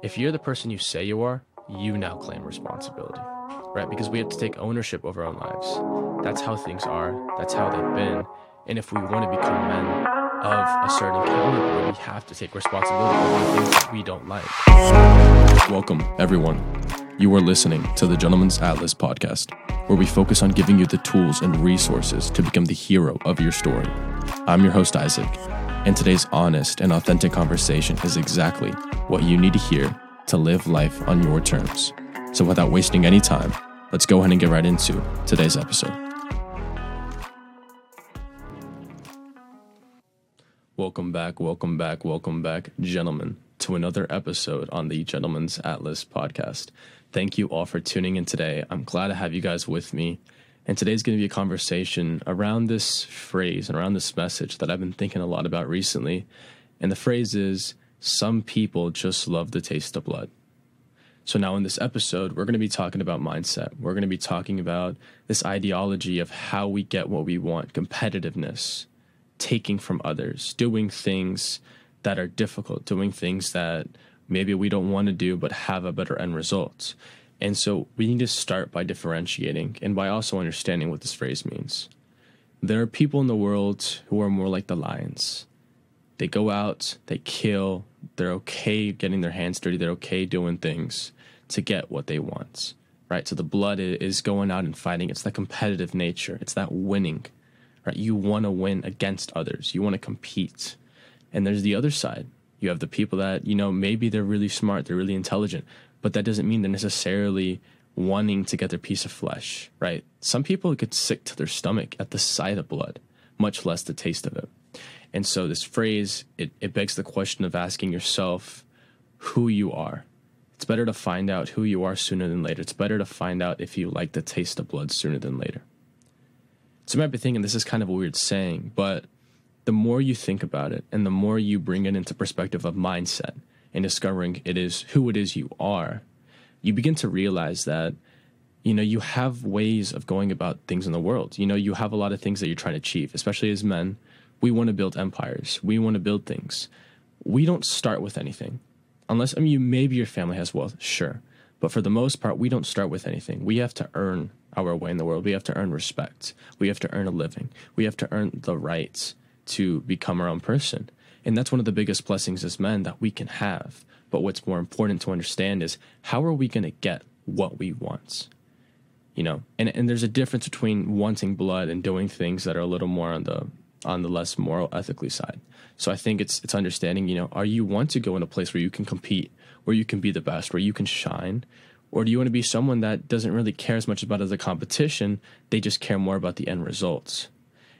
if you're the person you say you are, you now claim responsibility, right? Because we have to take ownership of our own lives. That's how things are, that's how they've been. And if we want to become men of a certain caliber, we have to take responsibility for the things that we don't like. Welcome, everyone. You are listening to the Gentleman's Atlas podcast, where we focus on giving you the tools and resources to become the hero of your story. I'm your host, Isaac, and today's honest and authentic conversation is exactly what you need to hear to live life on your terms. So, without wasting any time, let's go ahead and get right into today's episode. Welcome back, welcome back, welcome back, gentlemen, to another episode on the Gentleman's Atlas podcast. Thank you all for tuning in today. I'm glad to have you guys with me. And today's going to be a conversation around this phrase and around this message that I've been thinking a lot about recently. And the phrase is some people just love the taste of blood. So, now in this episode, we're going to be talking about mindset. We're going to be talking about this ideology of how we get what we want, competitiveness, taking from others, doing things that are difficult, doing things that maybe we don't want to do but have a better end result. And so we need to start by differentiating and by also understanding what this phrase means. There are people in the world who are more like the lions. They go out, they kill, they're okay getting their hands dirty, they're okay doing things to get what they want, right? So the blood is going out and fighting. It's that competitive nature, it's that winning, right? You want to win against others, you want to compete. And there's the other side. You have the people that, you know, maybe they're really smart, they're really intelligent, but that doesn't mean they're necessarily wanting to get their piece of flesh, right? Some people get sick to their stomach at the sight of blood, much less the taste of it. And so this phrase, it, it begs the question of asking yourself who you are. It's better to find out who you are sooner than later. It's better to find out if you like the taste of blood sooner than later. So you might be thinking this is kind of a weird saying, but the more you think about it and the more you bring it into perspective of mindset, and discovering it is who it is you are, you begin to realize that you know you have ways of going about things in the world. You know, you have a lot of things that you're trying to achieve, especially as men. We want to build empires. We want to build things. We don't start with anything. Unless I mean you maybe your family has wealth, sure. But for the most part, we don't start with anything. We have to earn our way in the world. We have to earn respect. We have to earn a living. We have to earn the rights to become our own person. And that's one of the biggest blessings as men that we can have. But what's more important to understand is how are we going to get what we want? You know, and, and there's a difference between wanting blood and doing things that are a little more on the on the less moral ethically side. So I think it's it's understanding, you know, are you want to go in a place where you can compete, where you can be the best, where you can shine? Or do you want to be someone that doesn't really care as much about the competition? They just care more about the end results.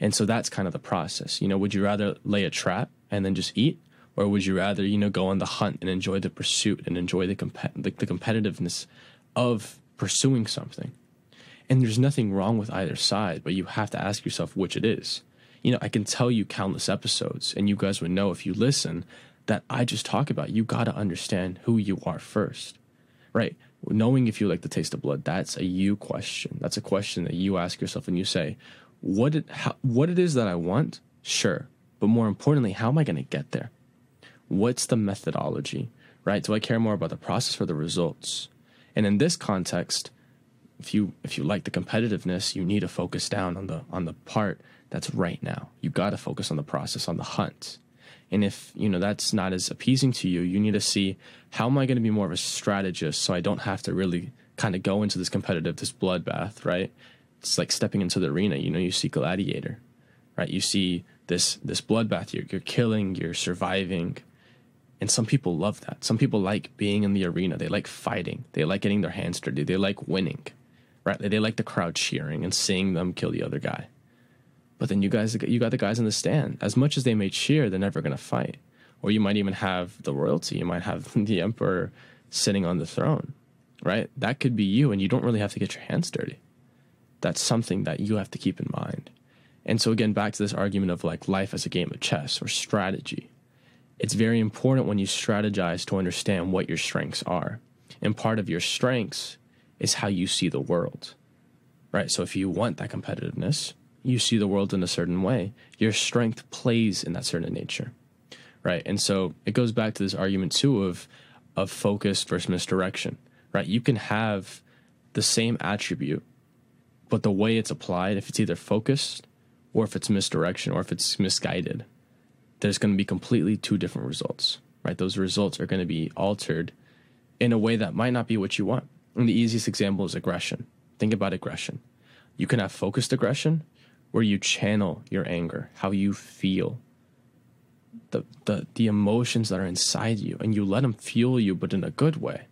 And so that's kind of the process. You know, would you rather lay a trap and then just eat? Or would you rather, you know, go on the hunt and enjoy the pursuit and enjoy the, comp- the, the competitiveness of pursuing something? And there's nothing wrong with either side, but you have to ask yourself which it is. You know, I can tell you countless episodes, and you guys would know if you listen that I just talk about. You got to understand who you are first, right? Knowing if you like the taste of blood, that's a you question. That's a question that you ask yourself and you say, what it, how, what it is that I want, sure. But more importantly, how am I going to get there? What's the methodology, right? Do I care more about the process or the results? And in this context, if you if you like the competitiveness, you need to focus down on the on the part that's right now. You got to focus on the process, on the hunt. And if you know that's not as appeasing to you, you need to see how am I going to be more of a strategist so I don't have to really kind of go into this competitive, this bloodbath, right? It's like stepping into the arena. You know, you see gladiator, right? You see this this bloodbath. You're, you're killing, you're surviving, and some people love that. Some people like being in the arena. They like fighting. They like getting their hands dirty. They like winning, right? They like the crowd cheering and seeing them kill the other guy. But then you guys, you got the guys in the stand. As much as they may cheer, they're never going to fight. Or you might even have the royalty. You might have the emperor sitting on the throne, right? That could be you, and you don't really have to get your hands dirty. That's something that you have to keep in mind. And so, again, back to this argument of like life as a game of chess or strategy. It's very important when you strategize to understand what your strengths are. And part of your strengths is how you see the world, right? So, if you want that competitiveness, you see the world in a certain way, your strength plays in that certain nature, right? And so, it goes back to this argument too of of focus versus misdirection, right? You can have the same attribute, but the way it's applied, if it's either focused or if it's misdirection or if it's misguided, there's going to be completely two different results, right? Those results are going to be altered in a way that might not be what you want. And the easiest example is aggression. Think about aggression. You can have focused aggression where you channel your anger, how you feel, the, the, the emotions that are inside you, and you let them fuel you, but in a good way,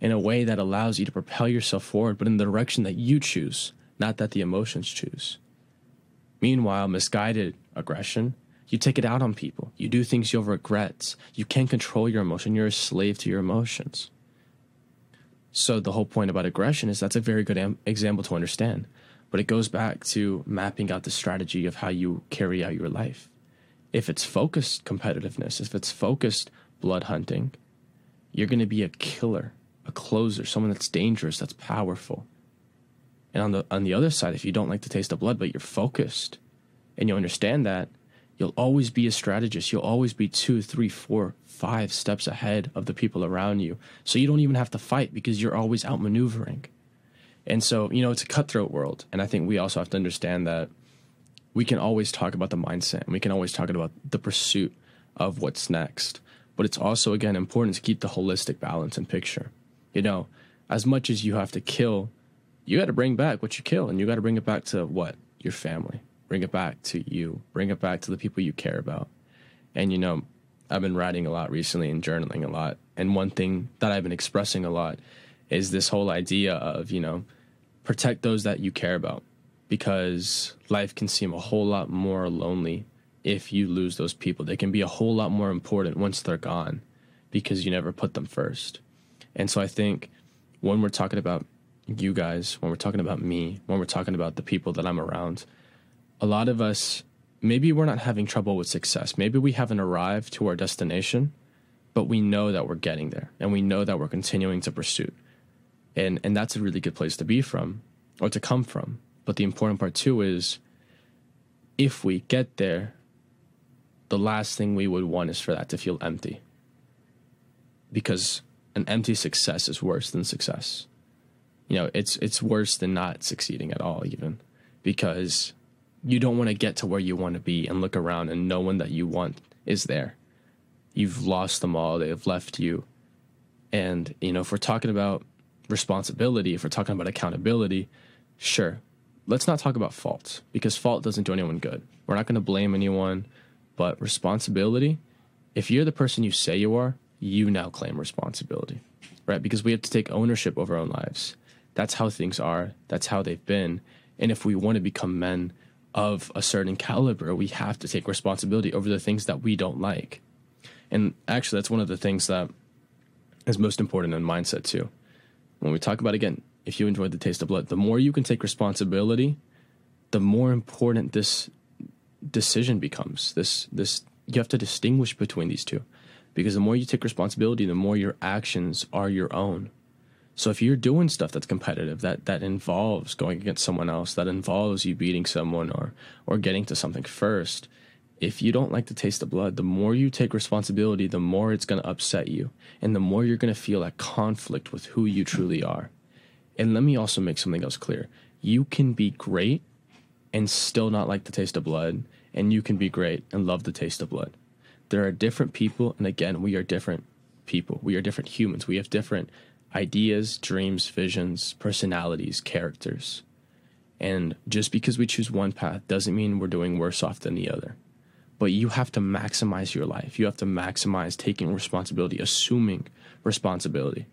in a way that allows you to propel yourself forward, but in the direction that you choose, not that the emotions choose. Meanwhile, misguided aggression, you take it out on people. You do things you'll regret. You can't control your emotion. You're a slave to your emotions. So, the whole point about aggression is that's a very good am- example to understand. But it goes back to mapping out the strategy of how you carry out your life. If it's focused competitiveness, if it's focused blood hunting, you're going to be a killer, a closer, someone that's dangerous, that's powerful. And on the on the other side, if you don't like the taste of blood, but you're focused and you understand that, you'll always be a strategist. You'll always be two, three, four, five steps ahead of the people around you. So you don't even have to fight because you're always outmaneuvering. And so, you know, it's a cutthroat world. And I think we also have to understand that we can always talk about the mindset and we can always talk about the pursuit of what's next. But it's also, again, important to keep the holistic balance and picture. You know, as much as you have to kill you got to bring back what you kill and you got to bring it back to what? Your family. Bring it back to you. Bring it back to the people you care about. And, you know, I've been writing a lot recently and journaling a lot. And one thing that I've been expressing a lot is this whole idea of, you know, protect those that you care about because life can seem a whole lot more lonely if you lose those people. They can be a whole lot more important once they're gone because you never put them first. And so I think when we're talking about you guys, when we're talking about me, when we're talking about the people that I'm around, a lot of us, maybe we're not having trouble with success. Maybe we haven't arrived to our destination, but we know that we're getting there and we know that we're continuing to pursue. And, and that's a really good place to be from or to come from. But the important part too is if we get there, the last thing we would want is for that to feel empty. Because an empty success is worse than success you know, it's it's worse than not succeeding at all, even because you don't want to get to where you want to be and look around and no one that you want is there. You've lost them all. They have left you. And, you know, if we're talking about responsibility, if we're talking about accountability, sure, let's not talk about fault because fault doesn't do anyone good. We're not going to blame anyone, but responsibility, if you're the person you say you are, you now claim responsibility, right? Because we have to take ownership of our own lives. That's how things are. That's how they've been. And if we want to become men of a certain caliber, we have to take responsibility over the things that we don't like. And actually, that's one of the things that is most important in mindset, too. When we talk about, again, if you enjoyed the taste of blood, the more you can take responsibility, the more important this decision becomes. This, this, you have to distinguish between these two because the more you take responsibility, the more your actions are your own. So if you're doing stuff that's competitive, that that involves going against someone else, that involves you beating someone or or getting to something first, if you don't like the taste of blood, the more you take responsibility, the more it's going to upset you, and the more you're going to feel that conflict with who you truly are. And let me also make something else clear. You can be great and still not like the taste of blood, and you can be great and love the taste of blood. There are different people, and again, we are different people. We are different humans. We have different ideas, dreams, visions, personalities, characters. And just because we choose one path doesn't mean we're doing worse off than the other. But you have to maximize your life. You have to maximize taking responsibility, assuming responsibility.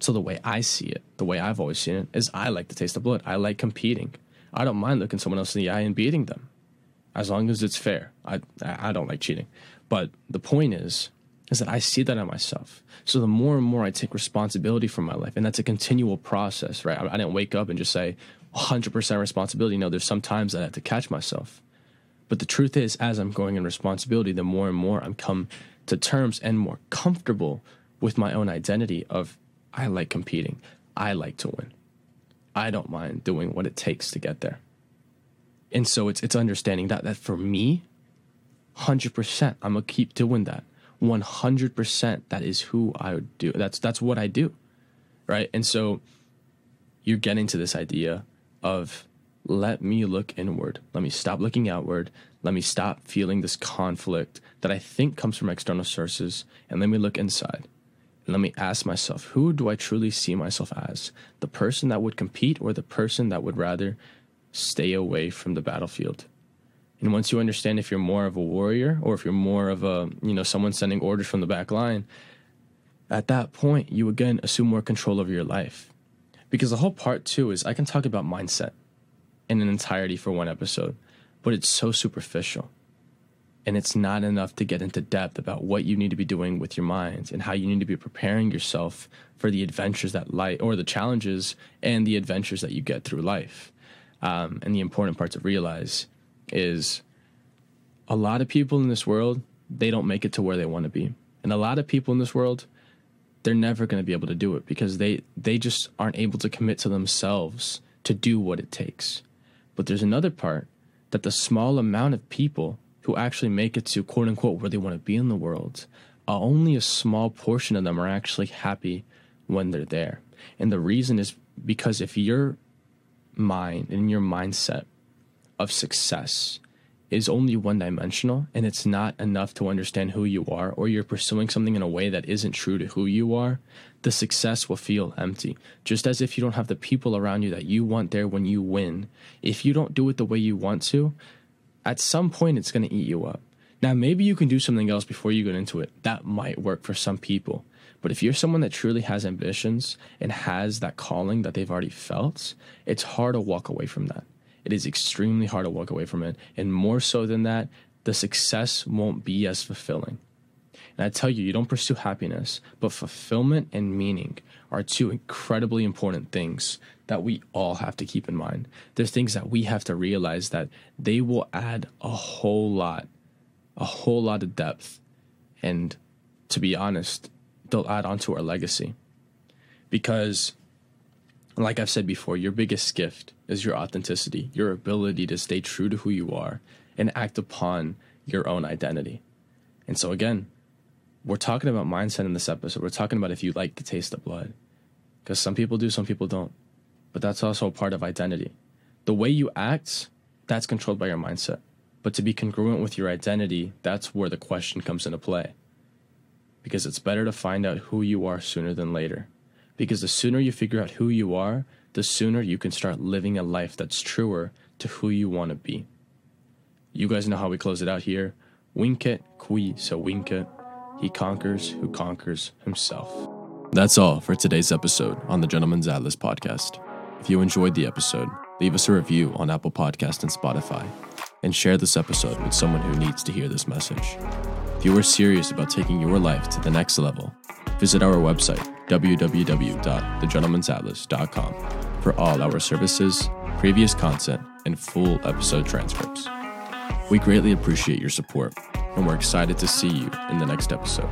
So, the way I see it, the way I've always seen it, is I like the taste of blood. I like competing. I don't mind looking someone else in the eye and beating them as long as it's fair. I, I don't like cheating. But the point is, is that I see that in myself. So the more and more I take responsibility for my life, and that's a continual process, right? I, I didn't wake up and just say 100% responsibility. No, there's some times that I have to catch myself. But the truth is, as I'm going in responsibility, the more and more I'm come to terms and more comfortable with my own identity of I like competing. I like to win. I don't mind doing what it takes to get there. And so it's it's understanding that that for me, 100%, I'm going to keep doing that 100% that is who I would do. That's that's what I do. Right? And so you're getting to this idea of let me look inward. Let me stop looking outward. Let me stop feeling this conflict that I think comes from external sources and let me look inside. And let me ask myself, who do I truly see myself as? The person that would compete or the person that would rather stay away from the battlefield? And once you understand if you're more of a warrior or if you're more of a, you know, someone sending orders from the back line, at that point, you again assume more control over your life. Because the whole part too is I can talk about mindset in an entirety for one episode, but it's so superficial. And it's not enough to get into depth about what you need to be doing with your mind and how you need to be preparing yourself for the adventures that life or the challenges and the adventures that you get through life. Um, and the important part to realize is a lot of people in this world, they don't make it to where they want to be. And a lot of people in this world, they're never going to be able to do it because they they just aren't able to commit to themselves to do what it takes. But there's another part that the small amount of people who actually make it to quote unquote where they want to be in the world, uh, only a small portion of them are actually happy when they're there. And the reason is because if your mind and your mindset of success is only one dimensional and it's not enough to understand who you are, or you're pursuing something in a way that isn't true to who you are, the success will feel empty. Just as if you don't have the people around you that you want there when you win, if you don't do it the way you want to, at some point it's going to eat you up. Now, maybe you can do something else before you get into it. That might work for some people. But if you're someone that truly has ambitions and has that calling that they've already felt, it's hard to walk away from that it is extremely hard to walk away from it. And more so than that, the success won't be as fulfilling. And I tell you, you don't pursue happiness, but fulfillment and meaning are two incredibly important things that we all have to keep in mind. There's things that we have to realize that they will add a whole lot, a whole lot of depth. And to be honest, they'll add on to our legacy. Because like I've said before, your biggest gift is your authenticity, your ability to stay true to who you are and act upon your own identity. And so, again, we're talking about mindset in this episode. We're talking about if you like the taste of blood. Because some people do, some people don't. But that's also a part of identity. The way you act, that's controlled by your mindset. But to be congruent with your identity, that's where the question comes into play. Because it's better to find out who you are sooner than later because the sooner you figure out who you are, the sooner you can start living a life that's truer to who you want to be. You guys know how we close it out here. Vincit qui se vincit. He conquers who conquers himself. That's all for today's episode on the Gentleman's Atlas podcast. If you enjoyed the episode, leave us a review on Apple Podcast and Spotify, and share this episode with someone who needs to hear this message. If you are serious about taking your life to the next level, visit our website www.thegentleman'satlas.com for all our services, previous content, and full episode transcripts. We greatly appreciate your support, and we're excited to see you in the next episode.